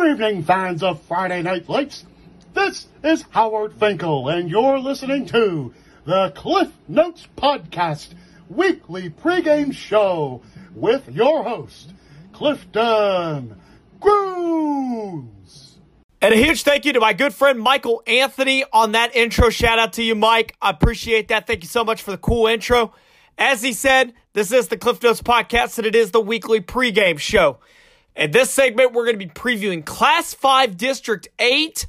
Good evening, fans of Friday Night Lights. This is Howard Finkel, and you're listening to the Cliff Notes Podcast weekly pregame show with your host, Clifton Grooms. And a huge thank you to my good friend Michael Anthony on that intro. Shout out to you, Mike. I appreciate that. Thank you so much for the cool intro. As he said, this is the Cliff Notes Podcast, and it is the weekly pregame show. In this segment, we're going to be previewing Class 5 District 8.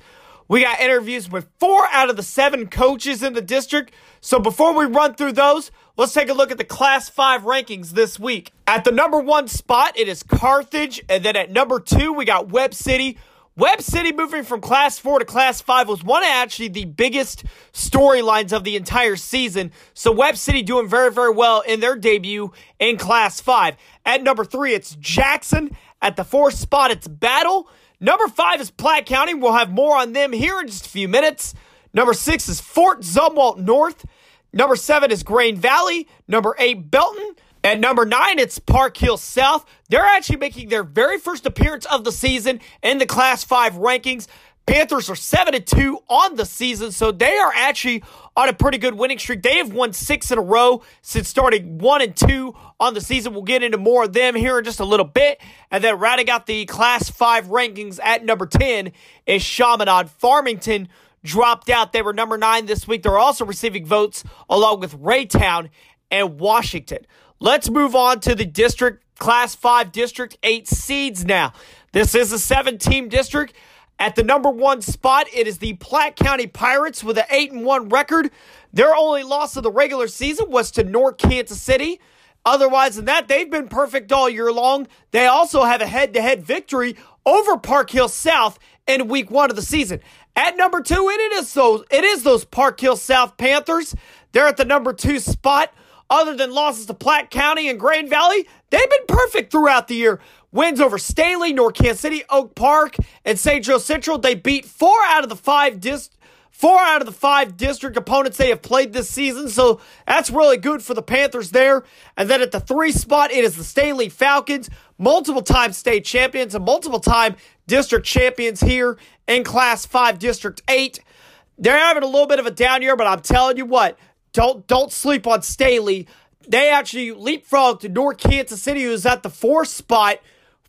We got interviews with four out of the seven coaches in the district. So before we run through those, let's take a look at the Class 5 rankings this week. At the number one spot, it is Carthage. And then at number two, we got Webb City. Webb City moving from Class 4 to Class 5 was one of actually the biggest storylines of the entire season. So Webb City doing very, very well in their debut in Class 5. At number three, it's Jackson. At the fourth spot, it's Battle. Number five is Platte County. We'll have more on them here in just a few minutes. Number six is Fort Zumwalt North. Number seven is Grain Valley. Number eight, Belton. At number nine, it's Park Hill South. They're actually making their very first appearance of the season in the Class 5 rankings. Panthers are 7 and 2 on the season, so they are actually on a pretty good winning streak. They have won six in a row since starting 1 and 2 on the season. We'll get into more of them here in just a little bit. And then rounding out the Class 5 rankings at number 10 is Chaminade. Farmington dropped out. They were number 9 this week. They're also receiving votes along with Raytown and Washington. Let's move on to the district, Class 5 District 8 seeds now. This is a seven team district. At the number one spot, it is the Platte County Pirates with an 8 and 1 record. Their only loss of the regular season was to North Kansas City. Otherwise than that, they've been perfect all year long. They also have a head to head victory over Park Hill South in week one of the season. At number two, it is those, it is those Park Hill South Panthers. They're at the number two spot. Other than losses to Platte County and Grain Valley, they've been perfect throughout the year. Wins over Staley, North Kansas City, Oak Park, and St. Joe Central. They beat four out of the five dis- four out of the five district opponents they have played this season. So that's really good for the Panthers there. And then at the three spot, it is the Staley Falcons, multiple time state champions and multiple time district champions here in Class 5 District 8. They're having a little bit of a down year, but I'm telling you what, don't don't sleep on Staley. They actually leapfrogged to North Kansas City, who's at the fourth spot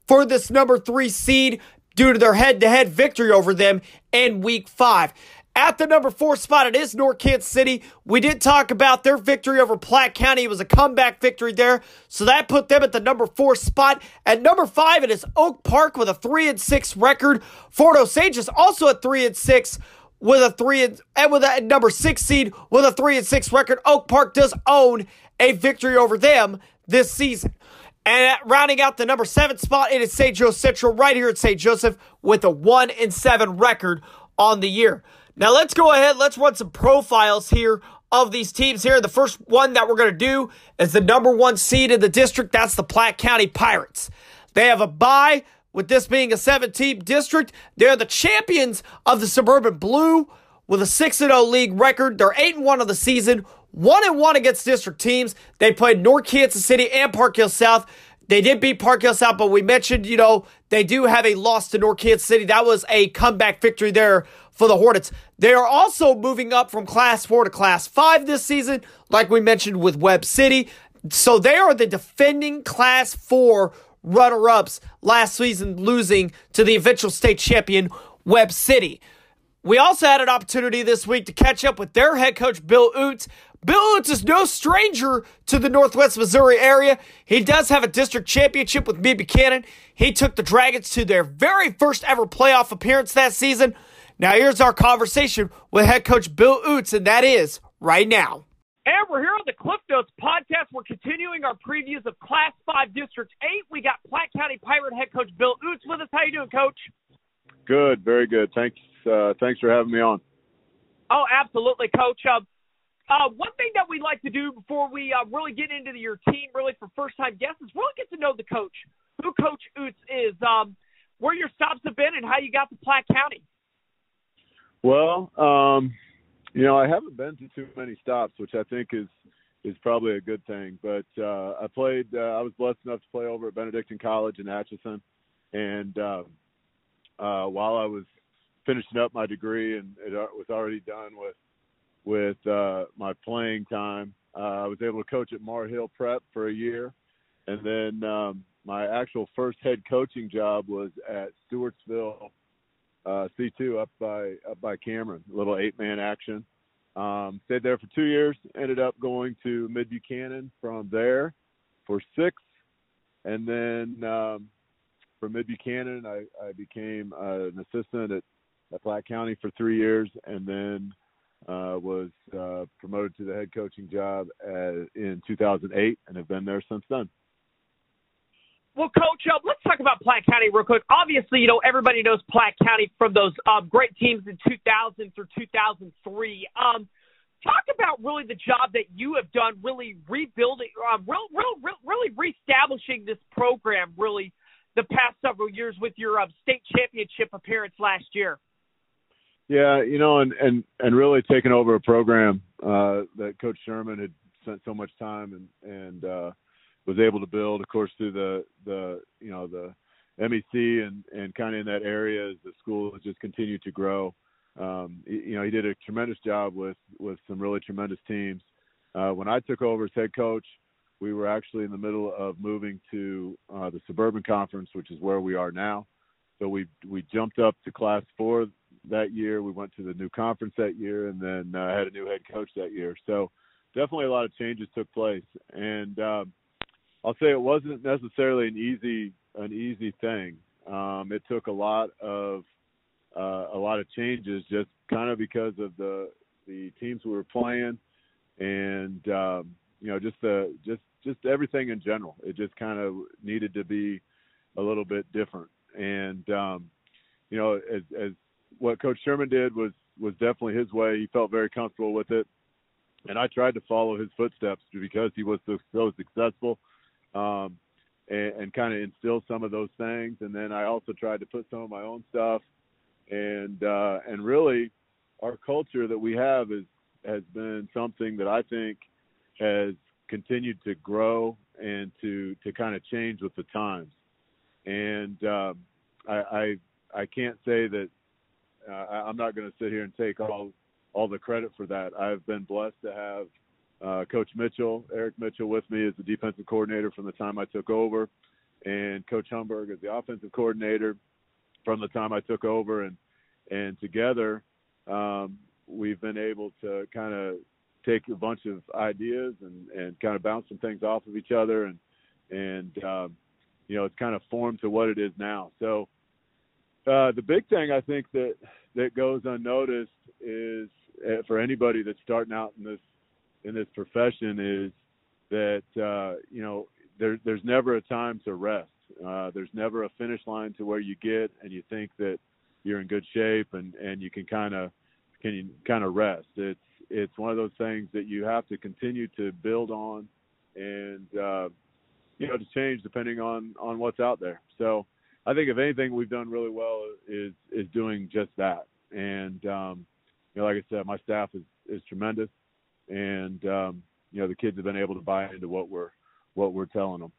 for this number three seed due to their head to head victory over them in week five. At the number four spot, it is North Kansas City. We did talk about their victory over Platte County. It was a comeback victory there. So that put them at the number four spot. At number five, it is Oak Park with a three and six record. Fort Osage is also at three and six with a three and, and with a number six seed with a three and six record. Oak Park does own a victory over them this season. And rounding out the number seven spot, it is St. Joe Central right here at St. Joseph with a one and seven record on the year. Now let's go ahead. Let's run some profiles here of these teams here. The first one that we're going to do is the number one seed in the district. That's the Platte County Pirates. They have a bye with this being a 17 district. They're the champions of the Suburban Blue with a 6 0 league record. They're 8 1 of the season, one and one against district teams. They played North Kansas City and Park Hill South. They did beat Park Hill South, but we mentioned, you know, they do have a loss to North Kansas City. That was a comeback victory there for the Hornets. They are also moving up from Class 4 to Class 5 this season, like we mentioned with Webb City. So they are the defending Class 4 runner ups last season, losing to the eventual state champion, Webb City. We also had an opportunity this week to catch up with their head coach, Bill Oots. Bill Oots is no stranger to the Northwest Missouri area. He does have a district championship with Mid Buchanan. He took the Dragons to their very first ever playoff appearance that season. Now, here's our conversation with head coach Bill Oots, and that is right now. And we're here on the Cliff Notes podcast. We're continuing our previews of Class 5 District 8. We got Platte County Pirate head coach Bill Oots with us. How you doing, coach? Good, very good. Thanks uh, thanks for having me on. Oh, absolutely, coach. Uh, uh, one thing that we like to do before we uh, really get into your team, really for first time guests, is really get to know the coach, who Coach Oots is, um, where your stops have been, and how you got to Platte County. Well, um, you know, I haven't been to too many stops, which I think is is probably a good thing. But uh, I played. Uh, I was blessed enough to play over at Benedictine College in Atchison, and uh, uh, while I was finishing up my degree, and it uh, was already done with with uh, my playing time. Uh, I was able to coach at Maur Hill Prep for a year, and then um, my actual first head coaching job was at Stewartsville uh, C2 up by up by Cameron, little eight man action. Um, stayed there for two years. Ended up going to Mid Buchanan from there for six, and then um, from Mid Buchanan, I, I became uh, an assistant at, at Platte County for three years, and then uh, was uh, promoted to the head coaching job in 2008, and have been there since then. Well, Coach, uh, let's talk about Platte County real quick. Obviously, you know everybody knows Platte County from those um, great teams in 2000 through 2003. Um, talk about really the job that you have done, really rebuilding, uh, real, real, real, really reestablishing this program, really the past several years with your uh, state championship appearance last year. Yeah, you know, and and and really taking over a program uh, that Coach Sherman had spent so much time and and uh, was able to build, of course, through the the you know the MEC and and kind of in that area as the school has just continued to grow. Um, you know, he did a tremendous job with with some really tremendous teams. Uh, when I took over as head coach, we were actually in the middle of moving to uh, the Suburban Conference, which is where we are now. So we we jumped up to Class Four that year. We went to the new conference that year, and then uh, had a new head coach that year. So definitely a lot of changes took place, and um, I'll say it wasn't necessarily an easy an easy thing. Um, it took a lot of uh, a lot of changes, just kind of because of the the teams we were playing, and um, you know just the just just everything in general. It just kind of needed to be a little bit different. And um, you know, as as what Coach Sherman did was was definitely his way. He felt very comfortable with it, and I tried to follow his footsteps because he was so, so successful um, and, and kind of instill some of those things. And then I also tried to put some of my own stuff, and uh, and really, our culture that we have is has been something that I think has continued to grow and to to kind of change with the times. And um, I, I I can't say that uh, I'm not going to sit here and take all all the credit for that. I've been blessed to have uh, Coach Mitchell, Eric Mitchell, with me as the defensive coordinator from the time I took over, and Coach Humberg as the offensive coordinator from the time I took over, and and together um, we've been able to kind of take a bunch of ideas and and kind of bounce some things off of each other, and and um, you know it's kind of formed to what it is now. So uh, the big thing I think that that goes unnoticed is uh, for anybody that's starting out in this in this profession is that uh, you know there, there's never a time to rest. Uh, there's never a finish line to where you get and you think that you're in good shape and and you can kind of can you kind of rest. It's it's one of those things that you have to continue to build on and uh, you know to change depending on on what's out there. So I think if anything we've done really well is is doing just that. And um, you know, like I said, my staff is is tremendous and um, you know the kids have been able to buy into what we're what we're telling them.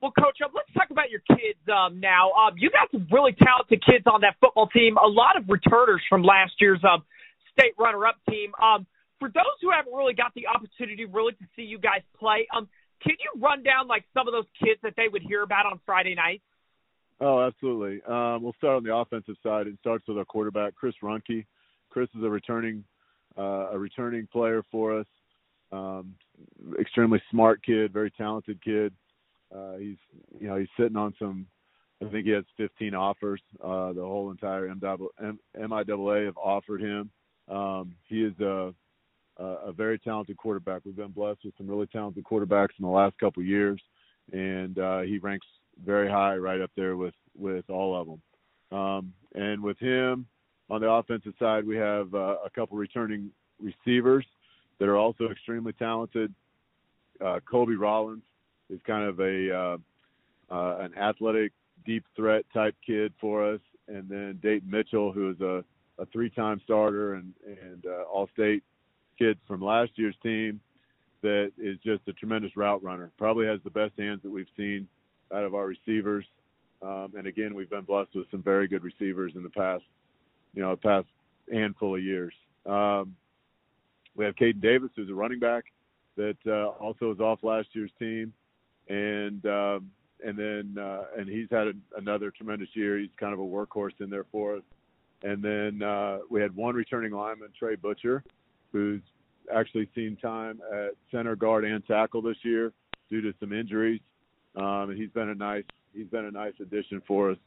Well, Coach, uh, let's talk about your kids um, now. Um, you got some really talented kids on that football team. A lot of returners from last year's um, state runner-up team. Um, for those who haven't really got the opportunity really to see you guys play, um, can you run down like some of those kids that they would hear about on Friday nights? Oh, absolutely. Um, we'll start on the offensive side. It starts with our quarterback, Chris Runke. Chris is a returning uh, a returning player for us. Um, extremely smart kid, very talented kid. Uh, he's you know he's sitting on some. I think he has 15 offers. Uh, the whole entire MIAA have offered him. Um, he is a, a very talented quarterback. We've been blessed with some really talented quarterbacks in the last couple of years, and uh, he ranks very high, right up there with with all of them. Um, and with him, on the offensive side, we have uh, a couple returning receivers that are also extremely talented. Uh, Kobe Rollins is kind of a uh, uh, an athletic deep threat type kid for us, and then Dayton Mitchell, who is a, a three-time starter and and uh, All-State kid from last year's team, that is just a tremendous route runner. Probably has the best hands that we've seen out of our receivers. Um, and again, we've been blessed with some very good receivers in the past, you know, past handful of years. Um, we have Caden Davis, who's a running back that uh, also is off last year's team, and um, and then uh, and he's had a, another tremendous year. He's kind of a workhorse in there for us. And then uh, we had one returning lineman, Trey Butcher, who's actually seen time at center guard and tackle this year due to some injuries. Um, and he's been a nice he's been a nice addition for us,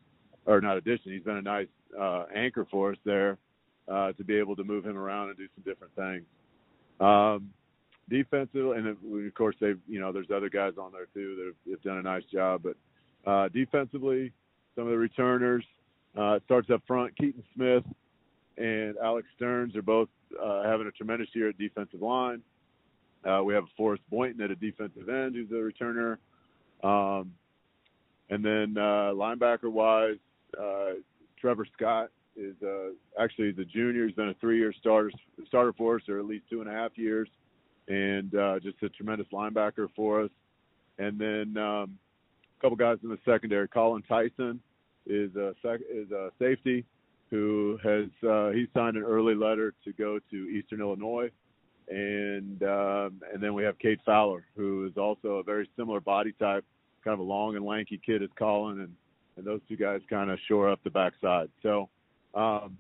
or not addition. He's been a nice uh, anchor for us there uh, to be able to move him around and do some different things. Um, defensive, and of course they you know there's other guys on there too that have, have done a nice job. But uh, defensively, some of the returners uh, starts up front. Keaton Smith and Alex Stearns are both uh, having a tremendous year at defensive line. Uh, we have Forrest Boynton at a defensive end, who's a returner. Um, and then uh, linebacker wise, uh, Trevor Scott is uh, actually the junior. He's been a three-year starter starter for us, or at least two and a half years, and uh, just a tremendous linebacker for us. And then um, a couple guys in the secondary. Colin Tyson is a sec- is a safety who has uh, he signed an early letter to go to Eastern Illinois, and um, and then we have Kate Fowler, who is also a very similar body type, kind of a long and lanky kid as Colin, and and those two guys kind of shore up the backside. So, um,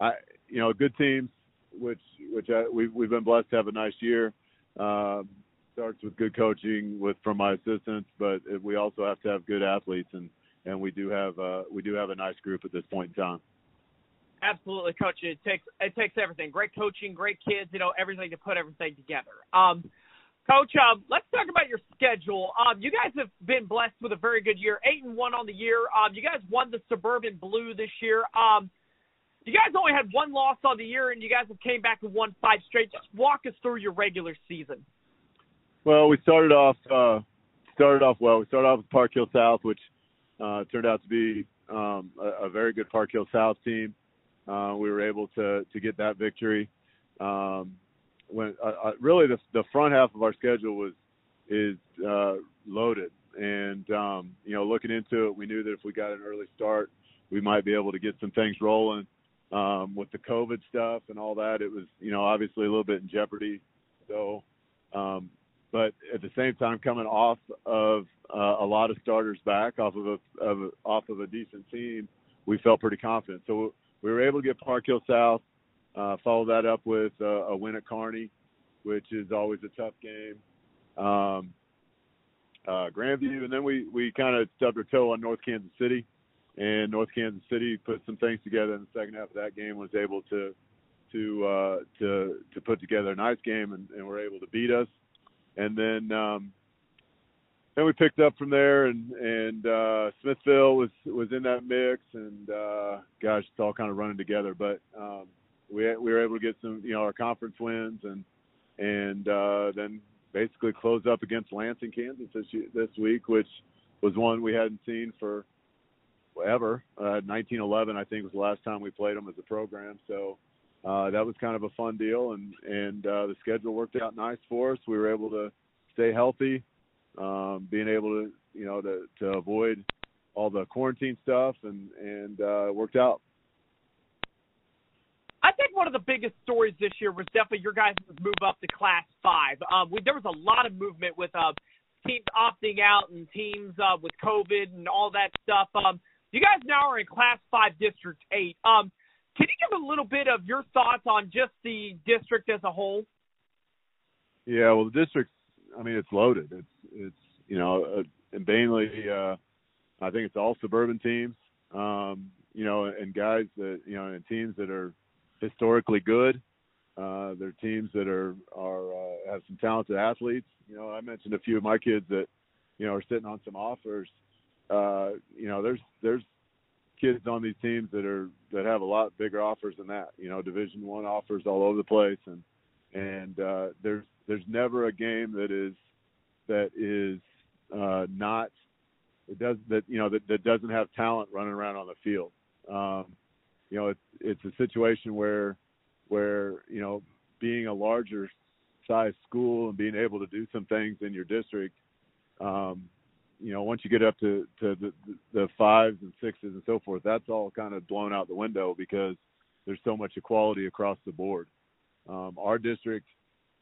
I you know good teams, which which I, we've we've been blessed to have a nice year. Um, starts with good coaching with from my assistants, but we also have to have good athletes and and we do have uh, we do have a nice group at this point in time. Absolutely, coach. It takes it takes everything. Great coaching, great kids. You know everything to put everything together. Um, coach, um, let's talk about your schedule. Um, you guys have been blessed with a very good year, eight and one on the year. Um, you guys won the Suburban Blue this year. Um, you guys only had one loss on the year, and you guys have came back and won five straight. Just walk us through your regular season. Well, we started off uh, started off well. We started off with Park Hill South, which uh, turned out to be um, a, a, very good Park Hill South team. Uh, we were able to to get that victory. Um, when uh, uh, really the the front half of our schedule was is uh, loaded, and um, you know looking into it, we knew that if we got an early start, we might be able to get some things rolling. Um, with the COVID stuff and all that, it was you know obviously a little bit in jeopardy. So um, but at the same time coming off of uh, a lot of starters back off of a of, off of a decent team, we felt pretty confident. So we were able to get Park Hill South, uh, follow that up with uh, a win at Kearney, which is always a tough game. Um, uh, Grandview, and then we we kind of stubbed our toe on North Kansas City, and North Kansas City put some things together in the second half of that game. Was able to to uh, to to put together a nice game, and, and were able to beat us and then um, then we picked up from there, and and uh, Smithville was was in that mix, and uh, gosh, it's all kind of running together. But um, we we were able to get some, you know, our conference wins, and and uh, then basically close up against Lansing, Kansas this this week, which was one we hadn't seen for ever. Uh, 1911, I think, was the last time we played them as a program. So uh, that was kind of a fun deal, and and uh, the schedule worked out nice for us. We were able to stay healthy, um, being able to you know to to avoid all the quarantine stuff, and and uh, worked out. I think one of the biggest stories this year was definitely your guys' move up to Class Five. Um, we, there was a lot of movement with uh, teams opting out and teams uh, with COVID and all that stuff. Um, you guys now are in Class Five, District Eight. Um, can you give a little bit of your thoughts on just the district as a whole? Yeah, well, the district, I mean, it's loaded. It's it's you know, uh, and mainly, uh, I think it's all suburban teams, um, you know, and guys that you know, and teams that are historically good. Uh, they're teams that are are uh, have some talented athletes. You know, I mentioned a few of my kids that you know are sitting on some offers. Uh, you know, there's there's kids on these teams that are that have a lot bigger offers than that. You know, Division One offers all over the place, and and uh, there's there's never a game that is that is uh, not it does that you know that, that doesn't have talent running around on the field. Um, you know, it's it's a situation where where you know being a larger size school and being able to do some things in your district um, you know, once you get up to to the, the fives and sixes and so forth, that's all kind of blown out the window because there's so much equality across the board. Um, our district,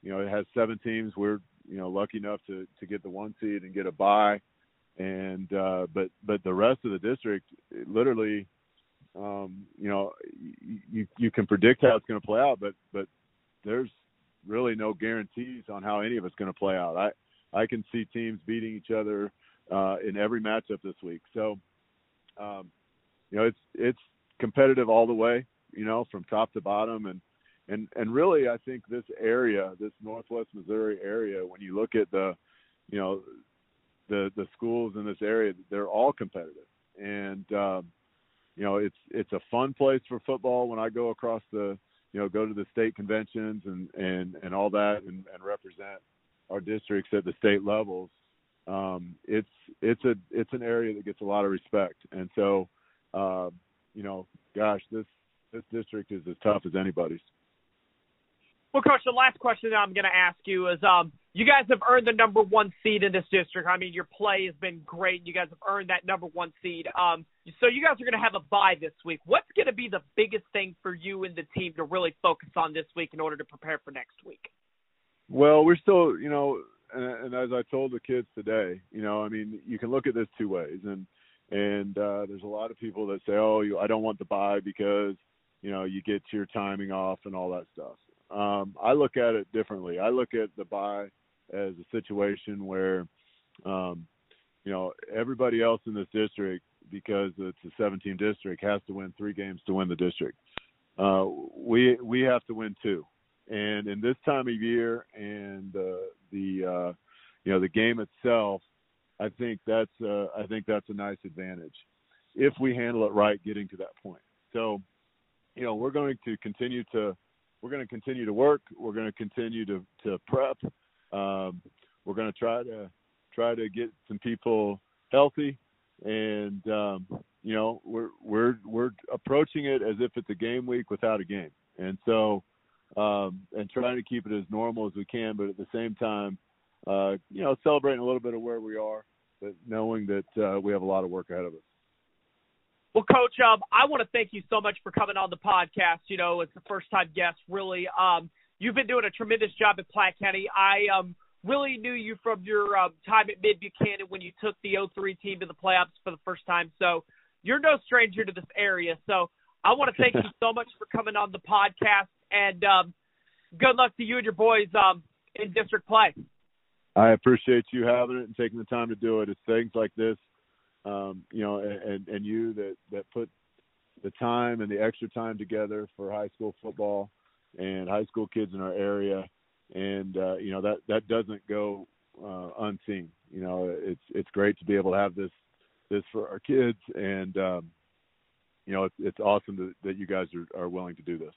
you know, it has seven teams. We're you know lucky enough to to get the one seed and get a bye, and uh, but but the rest of the district, literally, um, you know, you you can predict how it's going to play out, but but there's really no guarantees on how any of it's going to play out. I I can see teams beating each other uh, in every matchup this week. So, um, you know, it's it's competitive all the way, you know, from top to bottom, and and and really, I think this area, this Northwest Missouri area, when you look at the, you know, the the schools in this area, they're all competitive, and um, you know, it's it's a fun place for football. When I go across the, you know, go to the state conventions and and and all that, and, and represent our districts at the state levels, um, it's it's a it's an area that gets a lot of respect. And so, uh, you know, gosh, this this district is as tough as anybody's. Well, coach, the last question that I'm going to ask you is, um, you guys have earned the number one seed in this district. I mean, your play has been great. You guys have earned that number one seed. Um, so you guys are going to have a bye this week. What's going to be the biggest thing for you and the team to really focus on this week in order to prepare for next week? Well, we're still, you know, and, and as I told the kids today, you know, I mean, you can look at this two ways, and and uh, there's a lot of people that say, oh, you, I don't want the bye because you know you get your timing off and all that stuff. Um, I look at it differently. I look at the bye as a situation where, um, you know, everybody else in this district, because it's a 17 district, has to win three games to win the district. Uh, we we have to win two, and in this time of year and uh, the uh, you know the game itself, I think that's uh, I think that's a nice advantage if we handle it right, getting to that point. So, you know, we're going to continue to we're going to continue to work. We're going to continue to to prep. Um, we're going to try to try to get some people healthy, and um, you know, we're we're we're approaching it as if it's a game week without a game, and so um, and trying to keep it as normal as we can, but at the same time, uh, you know, celebrating a little bit of where we are, but knowing that uh, we have a lot of work ahead of us. Well, Coach, um, I want to thank you so much for coming on the podcast. You know, it's the first time guest, really. Um, you've been doing a tremendous job at Platte County. I um, really knew you from your um, time at Mid Buchanan when you took the 03 team to the playoffs for the first time. So you're no stranger to this area. So I want to thank you so much for coming on the podcast and um, good luck to you and your boys um, in district play. I appreciate you having it and taking the time to do it. It's things like this, um, you know, and and you that that put the time and the extra time together for high school football and high school kids in our area, and uh, you know that that doesn't go uh, unseen. You know, it's it's great to be able to have this this for our kids, and um, you know, it's, it's awesome to, that you guys are, are willing to do this.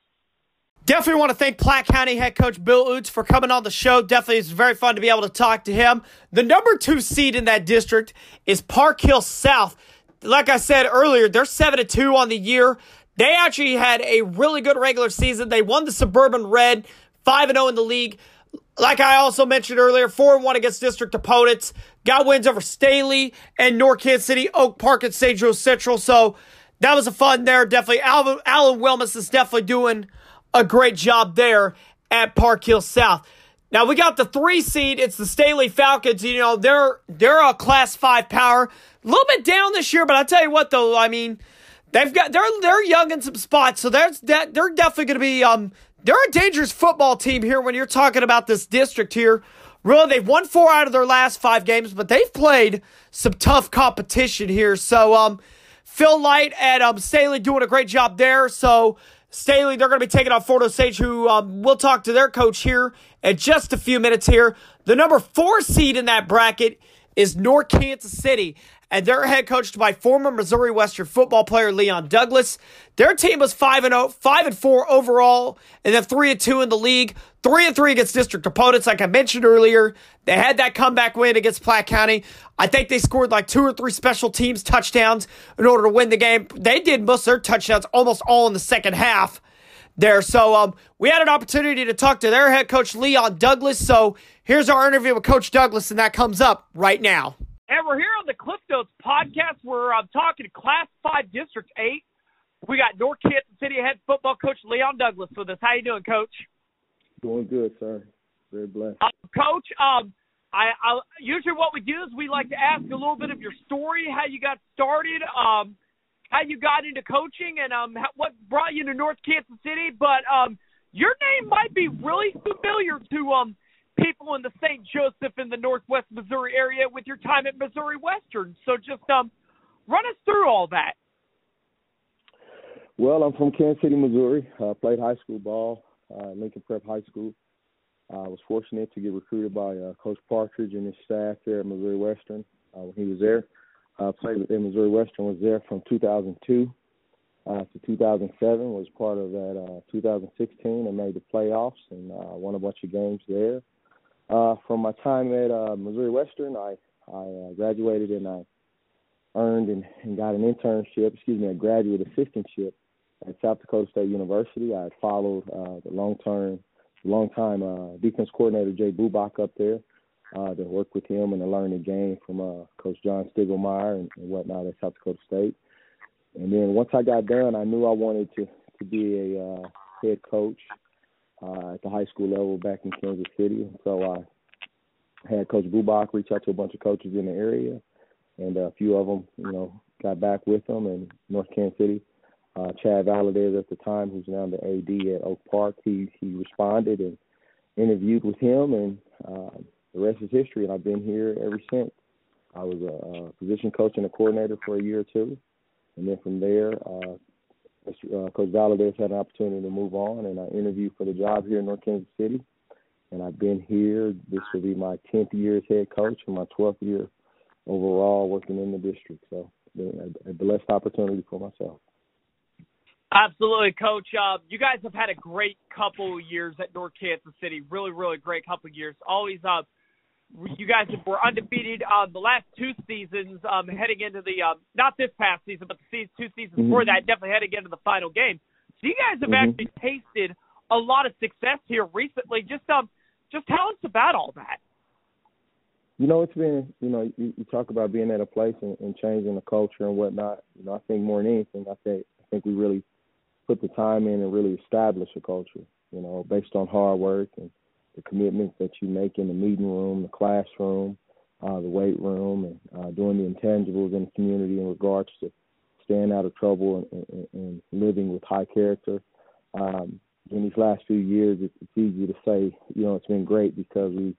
Definitely want to thank Platte County head coach Bill Oots for coming on the show. Definitely, it's very fun to be able to talk to him. The number two seed in that district is Park Hill South. Like I said earlier, they're seven to two on the year. They actually had a really good regular season. They won the Suburban Red, five and zero in the league. Like I also mentioned earlier, four and one against district opponents. Got wins over Staley and North Kansas City, Oak Park, and St. Joe Central. So that was a fun there. Definitely, Alvin, Alan Wilmus is definitely doing a great job there at Park Hill South. Now we got the three seed. It's the Staley Falcons. You know they're they're a Class Five power. A little bit down this year, but I tell you what though, I mean they've got they're they're young in some spots, so there's that they're definitely going to be um they're a dangerous football team here when you're talking about this district here. Really, they've won four out of their last five games, but they've played some tough competition here. So um Phil Light and um Staley doing a great job there. So Staley, they're going to be taking on Fort Osage, who um, we'll talk to their coach here in just a few minutes here. The number four seed in that bracket is North Kansas City, and they're head coached by former Missouri Western football player Leon Douglas. Their team was 5 and 0, 5 and 4 overall, and then 3 and 2 in the league. 3 and 3 against district opponents, like I mentioned earlier. They had that comeback win against Platte County. I think they scored like two or three special teams touchdowns in order to win the game. They did most of their touchdowns almost all in the second half there. So um, we had an opportunity to talk to their head coach, Leon Douglas. So here's our interview with Coach Douglas, and that comes up right now. And we're here on the Cliff Notes podcast. We're um, talking Class 5 District 8. We got North Kansas City head football coach Leon Douglas with us. How you doing, Coach? Doing good, sir. Very blessed. Uh, coach, um, I, I usually what we do is we like to ask a little bit of your story, how you got started, um, how you got into coaching, and um, how, what brought you to North Kansas City. But um, your name might be really familiar to um people in the St. Joseph in the Northwest Missouri area with your time at Missouri Western. So just um, run us through all that. Well, I'm from Kansas City, Missouri. I played high school ball, uh, Lincoln Prep High School. I was fortunate to get recruited by uh, Coach Partridge and his staff there at Missouri Western uh, when he was there. I played at Missouri Western, was there from 2002 uh, to 2007, was part of that uh, 2016 and made the playoffs and uh, won a bunch of games there. Uh, from my time at uh, Missouri Western, I, I uh, graduated and I earned and, and got an internship, excuse me, a graduate assistantship at South Dakota State University. I followed uh, the long-term, long-time uh, defense coordinator Jay Bubach up there uh, to work with him and to learn the game from uh, Coach John Stiegelmeier and, and whatnot at South Dakota State. And then once I got done, I knew I wanted to to be a uh, head coach uh, at the high school level back in Kansas City. So I had Coach Bubach reach out to a bunch of coaches in the area, and a few of them, you know, got back with them in North Kansas City. Uh, Chad Valadez at the time, who's now the AD at Oak Park, he he responded and interviewed with him, and uh, the rest is history. And I've been here ever since. I was a, a position coach and a coordinator for a year or two, and then from there, uh, uh, Coach Valadez had an opportunity to move on, and I interviewed for the job here in North Kansas City. And I've been here. This will be my 10th year as head coach and my 12th year overall working in the district. So, a, a blessed opportunity for myself. Absolutely, Coach. Uh, you guys have had a great couple years at North Kansas City. Really, really great couple years. Always uh, you guys were undefeated uh, the last two seasons, um, heading into the uh, not this past season, but the season, two seasons mm-hmm. before that, definitely heading into the final game. So you guys have mm-hmm. actually tasted a lot of success here recently. Just um, just tell us about all that. You know, it's been you know you, you talk about being at a place and, and changing the culture and whatnot. You know, I think more than anything, I think I think we really put the time in and really establish a culture. You know, based on hard work and the commitments that you make in the meeting room, the classroom, uh, the weight room, and uh, doing the intangibles in the community in regards to staying out of trouble and, and, and living with high character. Um, in these last few years, it's, it's easy to say, you know, it's been great because we,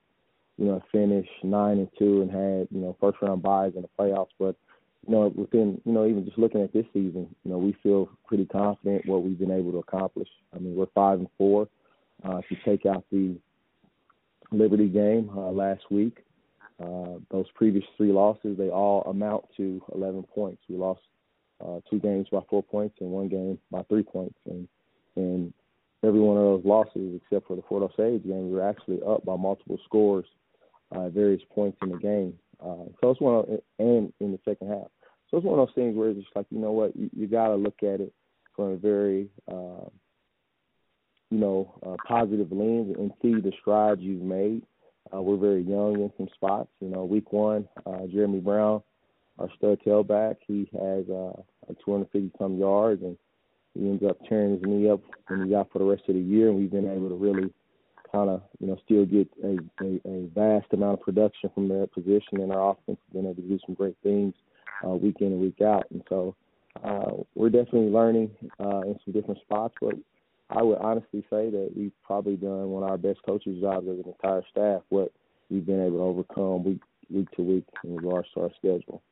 you know, finished nine and two and had, you know, first round byes in the playoffs. But, you know, within, you know, even just looking at this season, you know, we feel pretty confident what we've been able to accomplish. I mean, we're five and four. Uh, if you take out the Liberty game uh, last week. Uh, those previous three losses, they all amount to 11 points. We lost uh, two games by four points and one game by three points. And, and every one of those losses, except for the Fort Osage game, we were actually up by multiple scores uh, at various points in the game. Uh, so it's one and in the second half. So it's one of those things where it's just like, you know what, you, you got to look at it from a very uh, you know, uh, positive lens and see the strides you've made. Uh, we're very young in some spots. You know, week one, uh, Jeremy Brown, our stud tailback, he has uh, 250 some yards, and he ends up tearing his knee up when he's out for the rest of the year. And we've been able to really kind of, you know, still get a, a, a vast amount of production from that position, and our offense has been able to do some great things uh, week in and week out. And so uh, we're definitely learning uh, in some different spots, but I would honestly say that we've probably done one of our best coaches' jobs as an entire staff. What we've been able to overcome week week to week in regards to our schedule.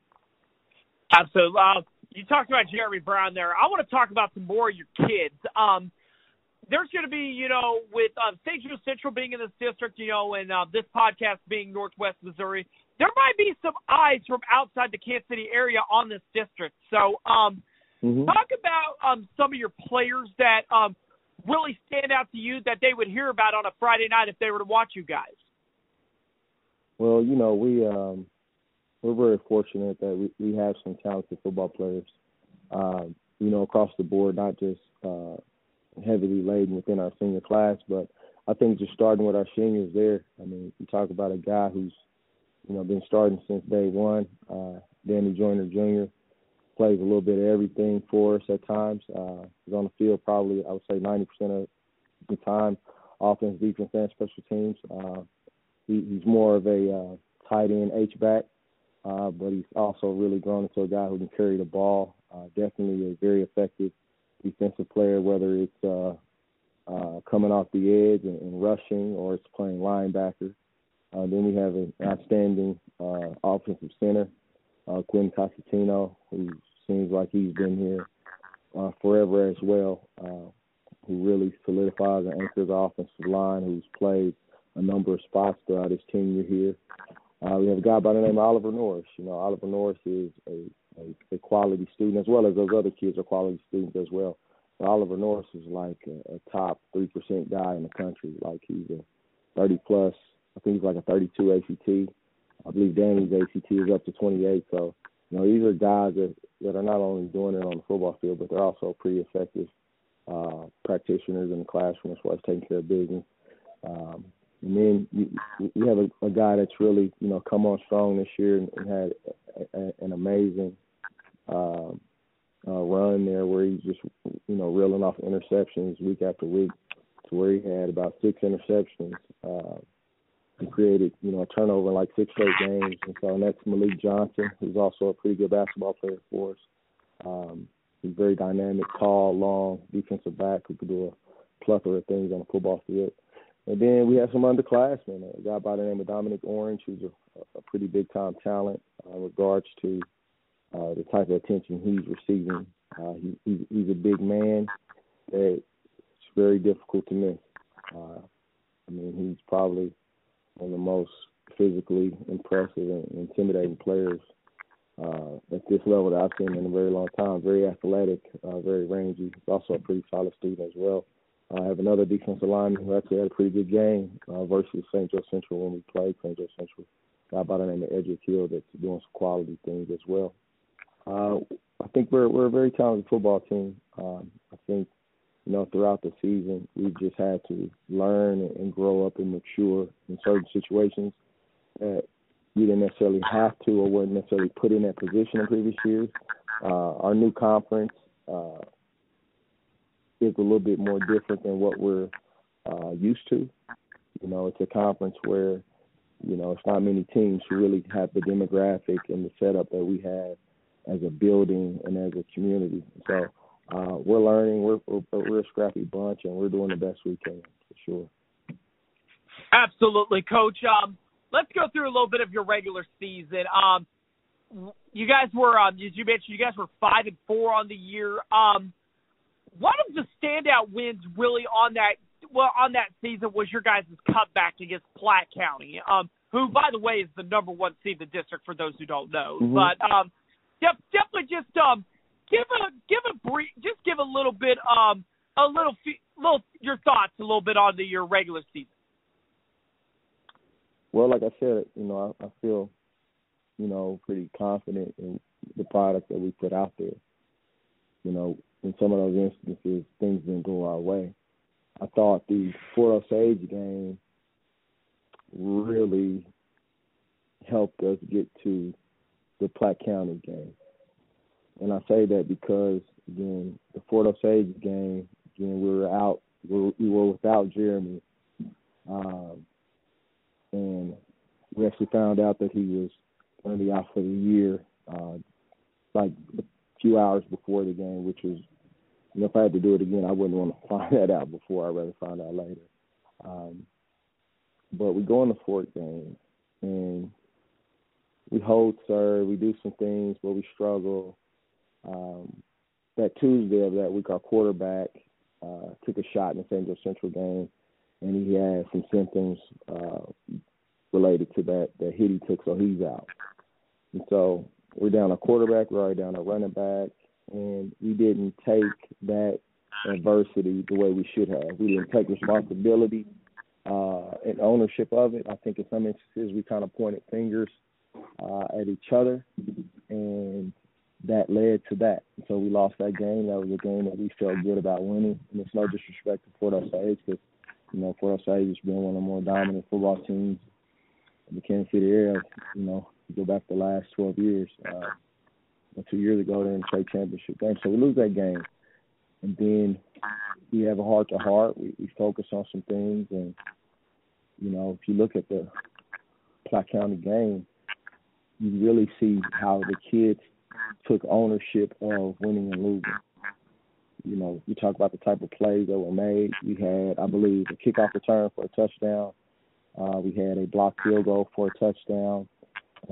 Absolutely. Uh, you talked about Jeremy Brown there. I want to talk about some more of your kids. Um, there's going to be, you know, with uh, St. Joe Central being in this district, you know, and uh, this podcast being Northwest Missouri, there might be some eyes from outside the Kansas City area on this district. So, um, mm-hmm. talk about um, some of your players that um, really stand out to you that they would hear about on a Friday night if they were to watch you guys? Well, you know, we um, we're very fortunate that we, we have some talented football players, um, you know, across the board, not just uh, heavily laden within our senior class, but I think just starting with our seniors there. I mean, you talk about a guy who's you know, been starting since day one. Uh, Danny Joyner Jr. plays a little bit of everything for us at times. Uh, he's on the field probably, I would say, 90% of the time, offense, defense, and special teams. Uh, he, he's more of a uh, tight end H back, uh, but he's also really grown into a guy who can carry the ball. Uh, definitely a very effective defensive player, whether it's uh, uh, coming off the edge and, and rushing or it's playing linebacker. Uh, then we have an outstanding uh, offensive center, uh, Quinn Cosentino, who seems like he's been here uh, forever as well, uh, who really solidifies and anchors the offensive line, who's played a number of spots throughout his tenure here. Uh, we have a guy by the name of Oliver Norris. You know, Oliver Norris is a, a, a quality student as well as those other kids are quality students as well. But Oliver Norris is like a, a top three percent guy in the country. Like he's a thirty plus. I think he's like a thirty two ACT. I believe Danny's ACT is up to twenty eight. So you know these are guys that that are not only doing it on the football field, but they're also pretty effective uh, practitioners in the classroom as far as taking care of business. Um, and then you, you have a, a guy that's really, you know, come on strong this year and, and had a, a, an amazing uh, uh, run there where he's just, you know, reeling off interceptions week after week to where he had about six interceptions. Uh, he created, you know, a turnover in like six straight games. And so next Malik Johnson, who's also a pretty good basketball player for us. Um, he's very dynamic, tall, long, defensive back who could do a plethora of things on the football field. And then we have some underclassmen. A guy by the name of Dominic Orange, who's a, a pretty big time talent uh, in regards to uh, the type of attention he's receiving. Uh, he, he's, he's a big man that it's very difficult to miss. Uh, I mean, he's probably one of the most physically impressive and intimidating players uh, at this level that I've seen in a very long time. Very athletic, uh, very rangy. He's also a pretty solid student as well. I have another defensive lineman who actually had a pretty good game uh, versus St. Joe Central when we played St. Joe Central. A guy by the name of Edric Hill that's doing some quality things as well. Uh, I think we're we're a very talented football team. Um, I think you know throughout the season we've just had to learn and grow up and mature in certain situations that we didn't necessarily have to or weren't necessarily put in that position in previous years. Uh, our new conference uh, is a little bit more different than what we're uh, used to. You know, it's a conference where, you know, it's not many teams who really have the demographic and the setup that we have as a building and as a community. So uh, we're learning. We're, we're we're a scrappy bunch, and we're doing the best we can for sure. Absolutely, Coach. Um, let's go through a little bit of your regular season. Um, you guys were, um, as you mentioned, you guys were five and four on the year. Um, one of the standout wins really on that well on that season was your guys' cutback against Platte County, um, who by the way is the number one seed in the district for those who don't know. Mm-hmm. But um, def- definitely just um, give a give a brief, just give a little bit um, a little little your thoughts a little bit on the, your regular season. Well, like I said, you know, I, I feel, you know, pretty confident in the product that we put out there. You know, in some of those instances, things didn't go our way. I thought the Fort Osage game really helped us get to the Platte County game. And I say that because, again, the Fort Osage game, again, we were out, we were without Jeremy. Um, and we actually found out that he was going to be out for the year, uh, like a few hours before the game, which was you know, if I had to do it again, I wouldn't want to find that out before. I'd rather find out later. Um, but we go in the Fort game and we hold serve. We do some things, but we struggle. Um, that Tuesday of that week, our quarterback uh, took a shot in the St. Joe Central game, and he had some symptoms uh, related to that that hit he took, so he's out. And so we're down a quarterback, we're already down a running back, and we didn't take that adversity the way we should have. We didn't take responsibility uh, and ownership of it. I think in some instances we kind of pointed fingers uh, at each other, and that led to that. So we lost that game. That was a game that we felt good about winning. And it's no disrespect to Fort Osage because, you know, Fort Osage has been one of the more dominant football teams in the Kansas City area. You know, you go back the last 12 years. Uh, two years ago, they're in the state championship game, so we lose that game, and then we have a heart to heart. We, we focus on some things, and you know, if you look at the Platte County game, you really see how the kids took ownership of winning and losing. You know, you talk about the type of plays that were made. We had, I believe, a kickoff return for a touchdown. Uh, we had a block field goal for a touchdown.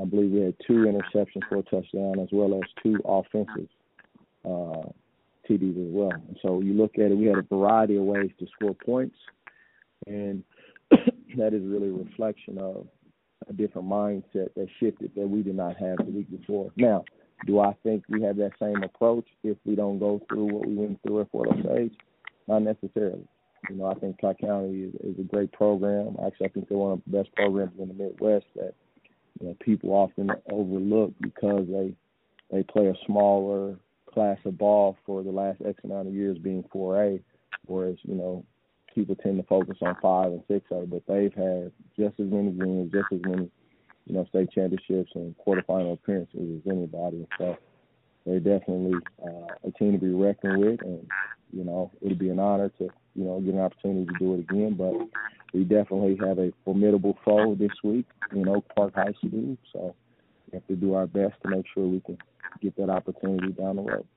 I believe we had two interceptions for a touchdown, as well as two offensive uh, TDs as well. And so you look at it, we had a variety of ways to score points, and that is really a reflection of a different mindset that shifted that we did not have the week before. Now, do I think we have that same approach if we don't go through what we went through at Fort Osage? Not necessarily. You know, I think Platte County is, is a great program. Actually, I think they're one of the best programs in the Midwest that you know people often overlook because they they play a smaller class of ball for the last X amount of years being 4A, whereas you know people tend to focus on five and six A, but they've had just as many games, just as many you know, state championships and quarterfinal appearances as anybody. So they're definitely uh, a team to be reckoned with, and you know, it'd be an honor to you know get an opportunity to do it again. But we definitely have a formidable foe this week in Oak Park High School, so we have to do our best to make sure we can get that opportunity down the road.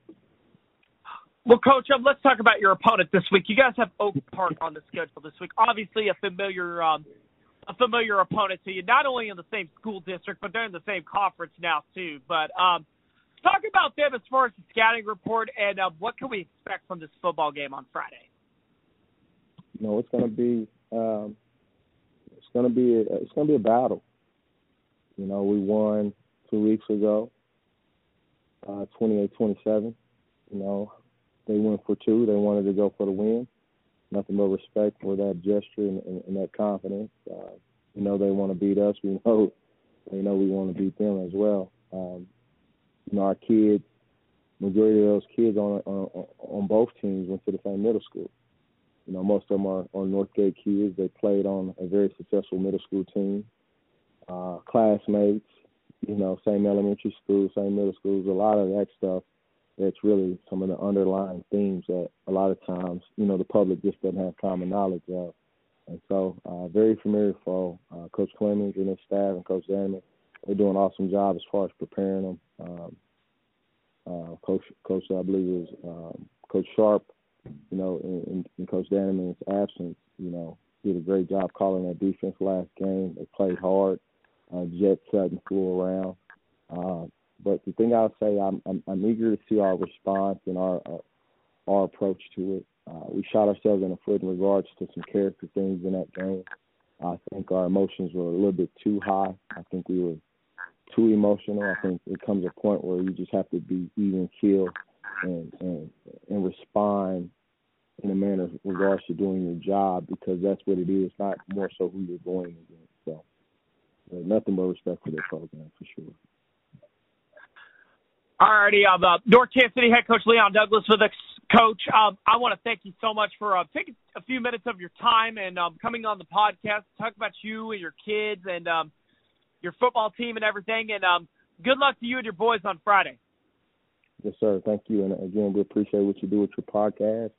Well, Coach, um, let's talk about your opponent this week. You guys have Oak Park on the schedule this week. Obviously, a familiar um, a familiar opponent to you, not only in the same school district, but they're in the same conference now too. But um, talk about them as far as the scouting report and uh, what can we expect from this football game on Friday. You know, it's going to be um, it's going to be a, it's going to be a battle. You know, we won two weeks ago, uh, 28-27. You know, they went for two. They wanted to go for the win nothing but respect for that gesture and, and, and that confidence. Uh, you know they want to beat us. We know they know we want to beat them as well. Um, you know our kids, majority of those kids on, on on both teams went to the same middle school. You know most of them are on Northgate kids. They played on a very successful middle school team. Uh, classmates, you know, same elementary school, same middle schools. A lot of that stuff that's really some of the underlying themes that a lot of times, you know, the public just doesn't have common knowledge of. And so, uh, very familiar for uh, Coach Clemens and his staff and Coach Danman. They're doing an awesome job as far as preparing them. Um, uh, Coach, Coach, I believe is um, Coach Sharp. You know, in, in Coach Danman's absence, you know, did a great job calling that defense last game. They played hard. Uh, Jet Sutton flew around. Uh, but the thing I'll say, I'm, I'm, I'm eager to see our response and our uh, our approach to it. Uh, we shot ourselves in the foot in regards to some character things in that game. I think our emotions were a little bit too high. I think we were too emotional. I think it comes a point where you just have to be even keel and and and respond in a manner in regards to doing your job because that's what it is, not more so who you're going against. So, nothing but respect for the program for sure. Alrighty, um, uh, North Kansas City head coach Leon Douglas with us. Coach, um, I want to thank you so much for uh, taking a few minutes of your time and um, coming on the podcast, to talk about you and your kids and um, your football team and everything. And um, good luck to you and your boys on Friday. Yes, sir. Thank you. And again, we appreciate what you do with your podcast,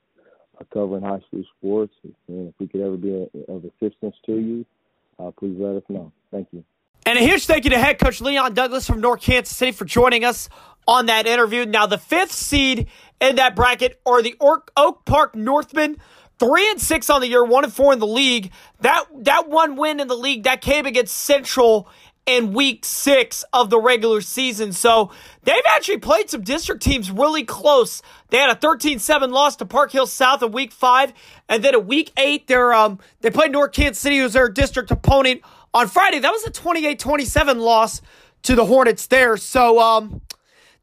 uh, covering high school sports. And if we could ever be of assistance to you, uh, please let us know. Thank you. And a huge thank you to head coach Leon Douglas from North Kansas City for joining us on that interview. Now, the fifth seed in that bracket are the Oak Park Northmen. Three and six on the year, one and four in the league. That that one win in the league that came against Central in week six of the regular season. So they've actually played some district teams really close. They had a 13-7 loss to Park Hill South in week five. And then a week eight, they're um they played North Kansas City, who's their district opponent on Friday. That was a 28-27 loss to the Hornets there. So um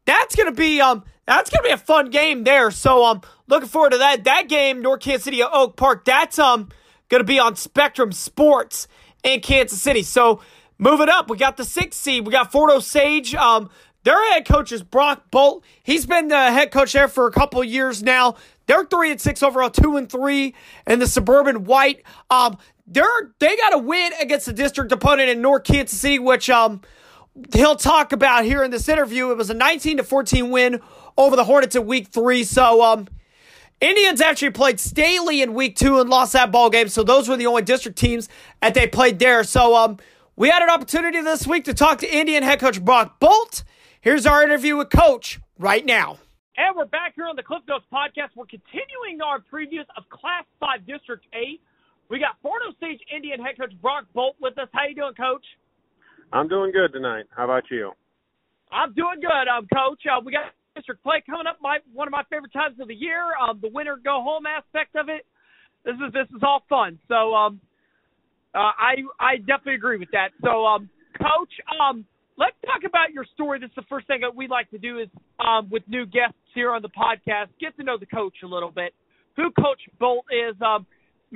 that's gonna be um that's gonna be a fun game there. So um looking forward to that. That game, North Kansas City at Oak Park, that's um gonna be on Spectrum Sports in Kansas City. So moving up, we got the sixth seed. We got Fort Osage. Um their head coach is Brock Bolt. He's been the head coach there for a couple years now. They're three and six overall, two and three in the suburban white. Um, they're they got a win against the district opponent in North Kansas City, which um he'll talk about here in this interview. It was a 19 to 14 win over the Hornets in week three. So um Indians actually played Staley in week two and lost that ball game. So those were the only district teams that they played there. So um we had an opportunity this week to talk to Indian head coach Brock Bolt. Here's our interview with Coach right now. And we're back here on the Cliff Notes podcast. We're continuing our previews of Class 5 District 8. We got Fort Osage Indian head coach Brock Bolt with us. How you doing, Coach? I'm doing good tonight. How about you? I'm doing good, um, Coach. Uh, we got district play coming up. My one of my favorite times of the year. Um, the winter go home aspect of it. This is this is all fun. So um, uh, I I definitely agree with that. So um, Coach, um, let's talk about your story. This is the first thing that we like to do is um, with new guests here on the podcast, get to know the coach a little bit, who Coach Bolt is, um,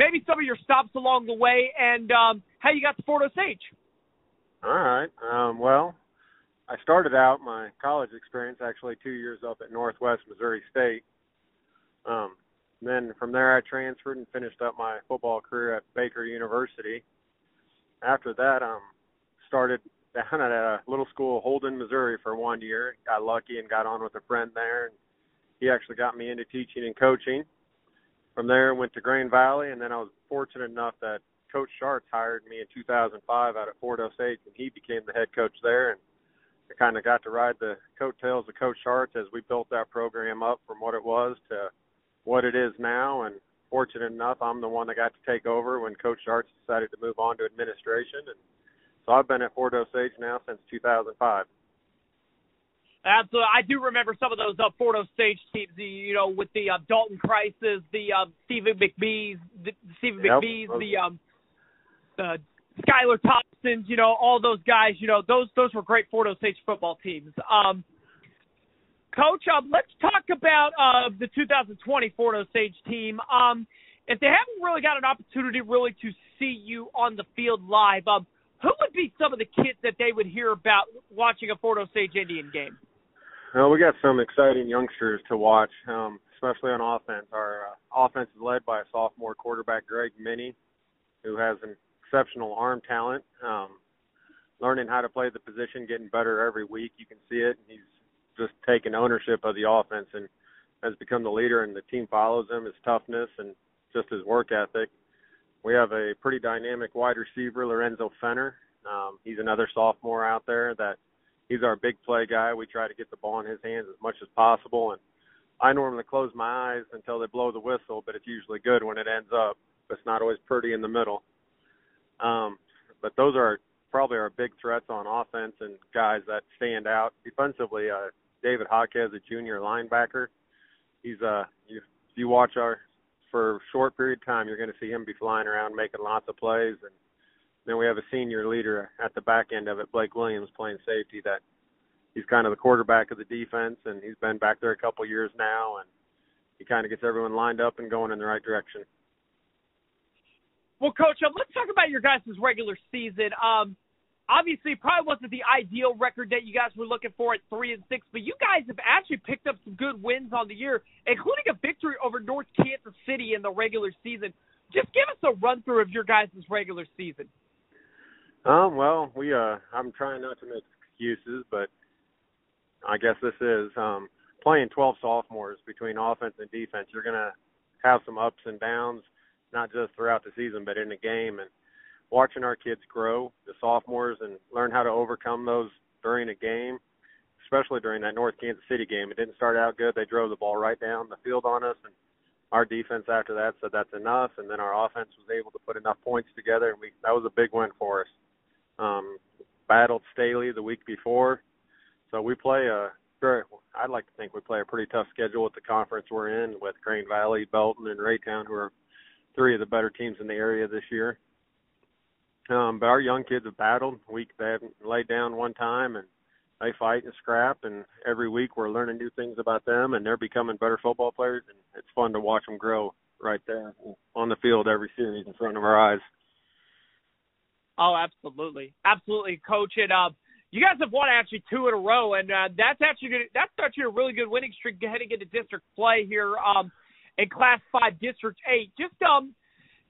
maybe some of your stops along the way, and um, how you got to Fort Osage. All right. Um, well, I started out my college experience actually two years up at Northwest Missouri State. Um, then from there, I transferred and finished up my football career at Baker University. After that, um, started down at a little school, Holden, Missouri, for one year. Got lucky and got on with a friend there, and he actually got me into teaching and coaching. From there, went to Grain Valley, and then I was fortunate enough that Coach Schartz hired me in 2005 out at Fort Osage, and he became the head coach there. And I kind of got to ride the coattails of Coach Schartz as we built that program up from what it was to what it is now. And fortunate enough, I'm the one that got to take over when Coach Schartz decided to move on to administration. And so I've been at Fort Osage now since 2005. Absolutely, I do remember some of those uh, Fort Osage teams. You know, with the uh, Dalton Crossans, the uh, Stephen McBee's, the Stephen Yep. McBee's, the um, the Skylar Thompsons. You know, all those guys. You know, those those were great Fort Osage football teams. Um, Coach, um, let's talk about uh, the 2020 Fort Osage team. Um, if they haven't really got an opportunity really to see you on the field live, um, who would be some of the kids that they would hear about watching a Fort Osage Indian game? Well, we got some exciting youngsters to watch, um, especially on offense. Our uh, offense is led by a sophomore quarterback, Greg Minnie, who has an exceptional arm talent. Um, learning how to play the position, getting better every week. You can see it. He's just taken ownership of the offense and has become the leader, and the team follows him. His toughness and just his work ethic. We have a pretty dynamic wide receiver, Lorenzo Fenner. Um, he's another sophomore out there that he's our big play guy. We try to get the ball in his hands as much as possible, and I normally close my eyes until they blow the whistle, but it's usually good when it ends up. It's not always pretty in the middle. Um, but those are probably our big threats on offense and guys that stand out defensively. Uh, David Hawkes, a junior linebacker. He's uh, you, if you watch our for a short period of time, you're going to see him be flying around making lots of plays. And then we have a senior leader at the back end of it, Blake Williams, playing safety. That he's kind of the quarterback of the defense, and he's been back there a couple years now, and he kind of gets everyone lined up and going in the right direction. Well, Coach, um, let's talk about your guys' regular season. Um, obviously, probably wasn't the ideal record that you guys were looking for at three and six, but you guys have actually picked up some good wins on the year, including a victory over North Kansas City in the regular season. Just give us a run through of your guys' regular season. Um, well, we uh I'm trying not to make excuses, but I guess this is um playing 12 sophomores between offense and defense. You're to have some ups and downs, not just throughout the season, but in a game and watching our kids grow, the sophomores and learn how to overcome those during a game, especially during that North Kansas City game. It didn't start out good. They drove the ball right down the field on us and our defense after that said that's enough and then our offense was able to put enough points together and we that was a big win for us. Um battled Staley the week before. So we play a very I'd like to think we play a pretty tough schedule with the conference we're in with Grain Valley, Belton and Raytown who are three of the better teams in the area this year. Um, but our young kids have battled. We they haven't laid down one time and they fight and scrap and every week we're learning new things about them and they're becoming better football players and it's fun to watch them grow right there on the field every series in front of our eyes. Oh, absolutely, absolutely, Coach. And uh, you guys have won actually two in a row, and uh, that's actually gonna, that's actually a really good winning streak heading into district play here. Um, in Class Five District Eight. Just um,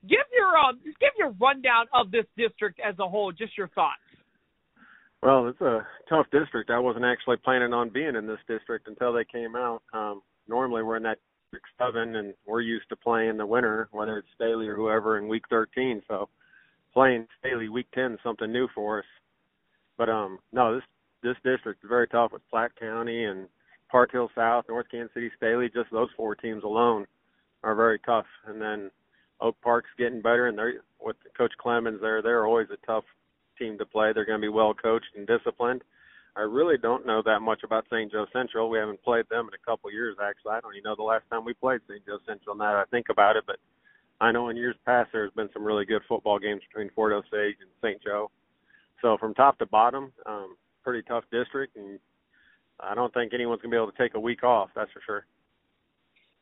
give your um, just give your rundown of this district as a whole. Just your thoughts. Well, it's a tough district. I wasn't actually planning on being in this district until they came out. Um, normally, we're in that district seven, and we're used to playing the winner, whether it's Staley or whoever, in week 13. So, playing Staley week 10 is something new for us. But um, no, this this district is very tough with Platte County and Park Hill South, North Kansas City, Staley. Just those four teams alone are very tough. And then Oak Park's getting better, and they're with Coach Clemens there. They're always a tough team to play. They're going to be well coached and disciplined. I really don't know that much about St. Joe Central. We haven't played them in a couple years, actually. I don't even know the last time we played St. Joe Central now that I think about it, but I know in years past there's been some really good football games between Fort Osage and St. Joe. So from top to bottom, um, pretty tough district, and I don't think anyone's to be able to take a week off, that's for sure.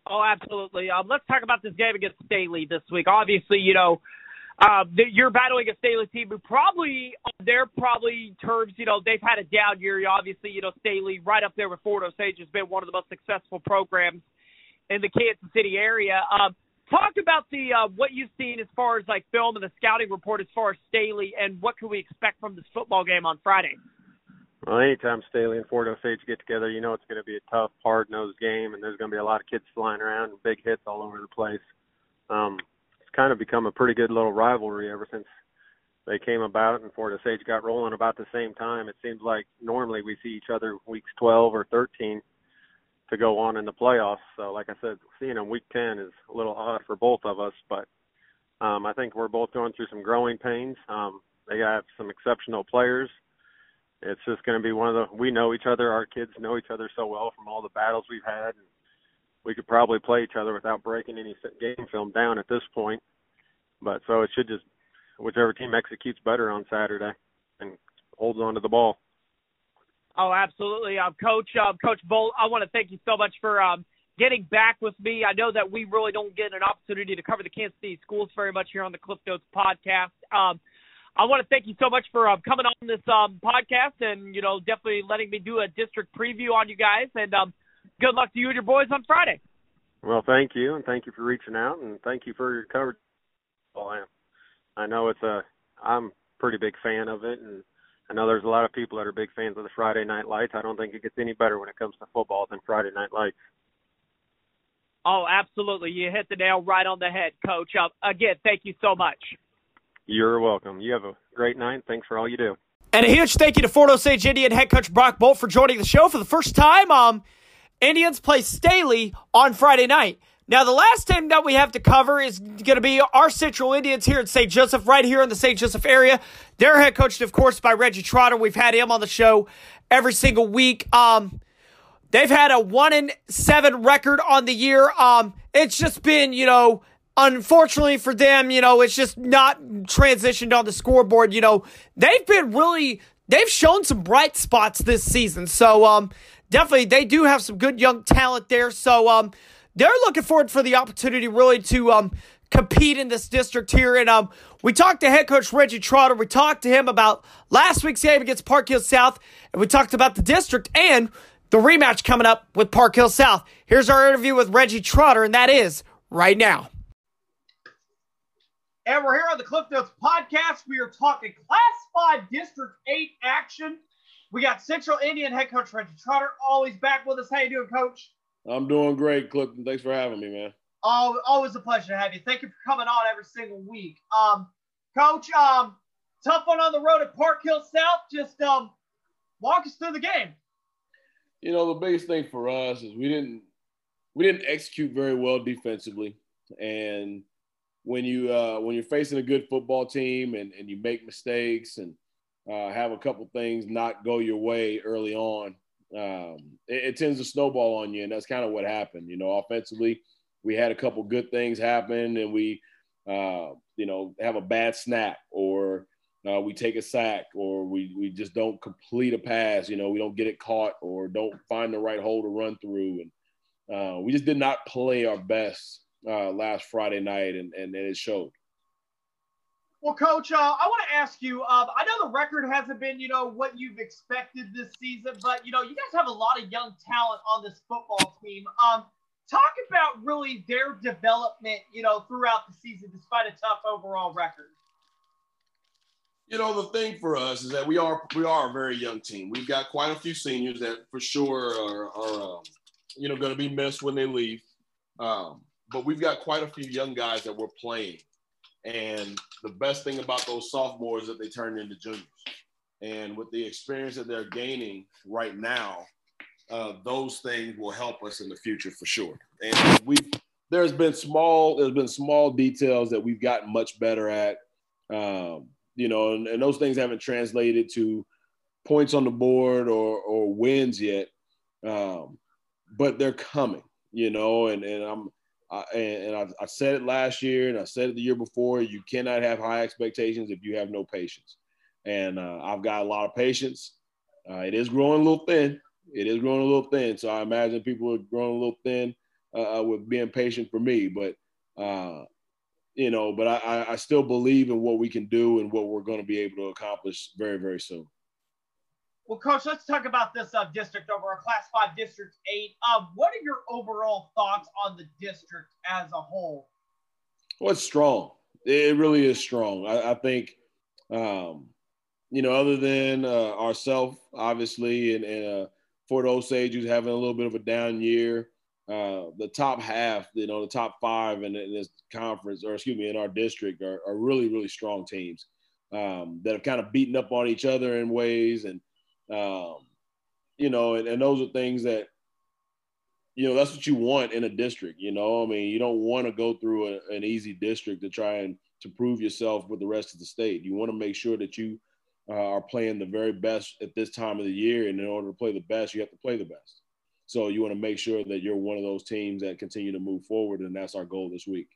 Oh, absolutely. Um, let's talk about this game against Staley this week. Obviously, you know, uh, you're battling a Staley team who probably, their probably terms, you know, they've had a down year. Obviously, you know, Staley right up there with Fort Osage has been one of the most successful programs in the Kansas City area. Um, talk about the uh, what you've seen as far as like film and the scouting report as far as Staley, and what can we expect from this football game on Friday? Well, anytime Staley and Fort Osage get together, you know it's going to be a tough, hard-nosed game, and there's going to be a lot of kids flying around and big hits all over the place. Um, it's kind of become a pretty good little rivalry ever since they came about and Fort Osage got rolling about the same time. It seems like normally we see each other weeks 12 or 13 to go on in the playoffs. So, like I said, seeing them week 10 is a little odd for both of us, but um, I think we're both going through some growing pains. Um, they have some exceptional players. It's just going to be one of the. We know each other. Our kids know each other so well from all the battles we've had. And we could probably play each other without breaking any game film down at this point. But so it should just whichever team executes better on Saturday and holds on to the ball. Oh, absolutely, um, Coach. Um, Coach Bolt, I want to thank you so much for um, getting back with me. I know that we really don't get an opportunity to cover the Kansas City schools very much here on the Cliff Notes podcast. Um, I want to thank you so much for um, coming on this um, podcast and you know definitely letting me do a district preview on you guys. And um, good luck to you and your boys on Friday. Well, thank you, and thank you for reaching out, and thank you for your coverage. Well, I, I know it's a, I'm pretty big fan of it, and I know there's a lot of people that are big fans of the Friday Night Lights. I don't think it gets any better when it comes to football than Friday Night Lights. Oh, absolutely! You hit the nail right on the head, Coach. Uh, again, thank you so much. You're welcome. You have a great night. Thanks for all you do. And a huge thank you to Fort Osage Indian head coach Brock Bolt for joining the show for the first time. Um, Indians play Staley on Friday night. Now, the last team that we have to cover is going to be our Central Indians here in St. Joseph, right here in the St. Joseph area. They're head coached, of course, by Reggie Trotter. We've had him on the show every single week. Um, they've had a one in seven record on the year. Um, it's just been, you know, unfortunately for them, you know, it's just not transitioned on the scoreboard. You know, they've been really, they've shown some bright spots this season. So, um, definitely they do have some good young talent there. So um, they're looking forward for the opportunity really to um, compete in this district here. And um, we talked to head coach Reggie Trotter. We talked to him about last week's game against Park Hill South, and we talked about the district and the rematch coming up with Park Hill South. Here's our interview with Reggie Trotter, and that is right now. And we're here on the Cliff Notes podcast. We are talking Class 5 District 8 action. We got Central Indian head coach Reggie Trotter always back with us. How you doing, Coach? I'm doing great, Clifton. Thanks for having me, man. Oh, always a pleasure to have you. Thank you for coming on every single week. Um, Coach, um, tough one on the road at Park Hill South. Just um, walk us through the game. You know, the biggest thing for us is we didn't we didn't execute very well defensively, and when you uh, when you're facing a good football team and, and you make mistakes and uh, have a couple things not go your way early on, um, it, it, tends to snowball on you, and that's kind of what happened. You know, offensively, we had a couple good things happen, and we, uh, you know, have a bad snap, or uh, we take a sack, or we we just don't complete a pass. You know, we don't get it caught, or don't find the right hole to run through, and uh, we just did not play our best uh, last Friday night, and, and, and it showed. Well, Coach, uh, I want to ask you. Uh, I know the record hasn't been, you know, what you've expected this season, but you know, you guys have a lot of young talent on this football team. Um, talk about really their development, you know, throughout the season, despite a tough overall record. You know, the thing for us is that we are we are a very young team. We've got quite a few seniors that for sure are, are um, you know going to be missed when they leave. Um, but we've got quite a few young guys that we're playing, and the best thing about those sophomores is that they turn into juniors. And with the experience that they're gaining right now, uh, those things will help us in the future for sure. And we there's been small there's been small details that we've gotten much better at. Um, you know, and, and, those things haven't translated to points on the board or or wins yet. Um, but they're coming, you know, and and I'm And, and I, I, said it last year and I said it the year before. You cannot have high expectations if you have no patience. And uh, I've got a lot of patience. Uh, it is growing a little thin. It is growing a little thin. So I imagine people are growing a little thin uh, uh with being patient for me. But uh, you know, but I, I still believe in what we can do and what we're going to be able to accomplish very, very soon. Well, Coach, let's talk about this uh, district over a Class 5 District 8. Uh, what are your overall thoughts on the district as a whole? Well, it's strong. It really is strong. I, I think, um, you know, other than uh, ourselves, obviously, and, and uh, Fort Osage, who's having a little bit of a down year, uh, the top half, you know, the top five in, in, this conference, or excuse me, in our district, are, are really, really strong teams um, that have kind of beaten up on each other in ways and um, you know, and, and those are things that, you know, that's what you want in a district. You know, I mean, you don't want to go through a, an easy district to try and to prove yourself with the rest of the state. You want to make sure that you uh, are playing the very best at this time of the year, and in order to play the best, you have to play the best. So you want to make sure that you're one of those teams that continue to move forward, and that's our goal this week.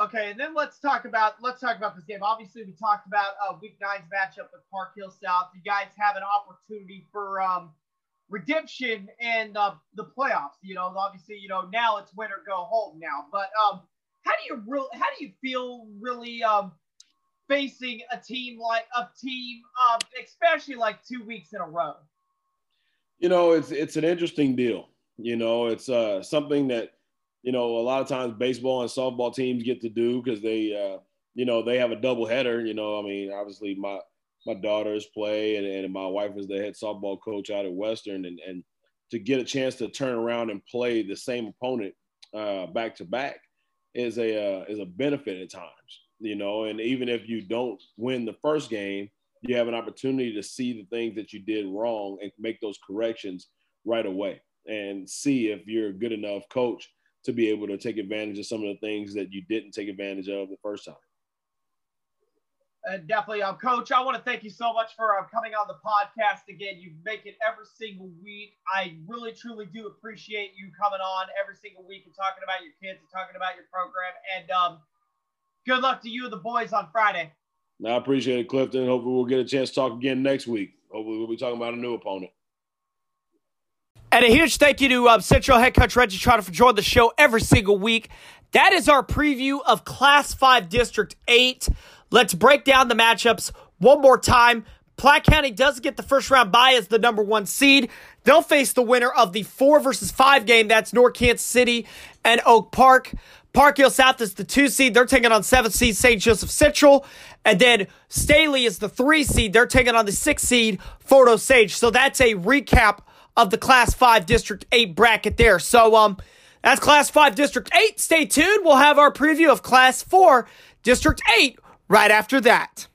Okay, and then let's talk about let's talk about this game. Obviously, we talked about uh, Week Nine's matchup with Park Hill South. You guys have an opportunity for um, redemption in uh, the playoffs. You know, obviously, you know now it's win or go home now. But um, how do you real how do you feel really um, facing a team like a team, uh, especially like two weeks in a row? You know, it's it's an interesting deal. You know, it's uh, something that you know, a lot of times baseball and softball teams get to do because they, uh, you know, they have a double header. You know, I mean, obviously my my daughters play, and, and my wife is the head softball coach out at Western, and and to get a chance to turn around and play the same opponent uh, back to back is a uh, is a benefit at times. You know, and even if you don't win the first game, you have an opportunity to see the things that you did wrong and make those corrections right away, and see if you're a good enough coach to be able to take advantage of some of the things that you didn't take advantage of the first time. Uh, definitely, um, Coach. I want to thank you so much for uh, coming on the podcast again. You make it every single week. I really, truly do appreciate you coming on every single week and talking about your kids and talking about your program. And um, good luck to you and the boys on Friday. I appreciate it, Clifton. Hopefully, we'll get a chance to talk again next week. Hopefully, we'll be talking about a new opponent. And a huge thank you to uh, Central head coach Reggie Trotter for joining the show every single week. That is our preview of Class 5 District 8. Let's break down the matchups one more time. Platte County does get the first round bye as the number one seed. They'll face the winner of the four versus five game. That's North Kansas City and Oak Park. Park Hill South is the two seed. They're taking on seventh seed St. Joseph Central. And then Staley is the three seed. They're taking on the six seed Fort Osage. So that's a recap of the Class 5 District 8 bracket there. So, um, that's Class 5 District 8. Stay tuned. We'll have our preview of Class 4 District 8 right after that.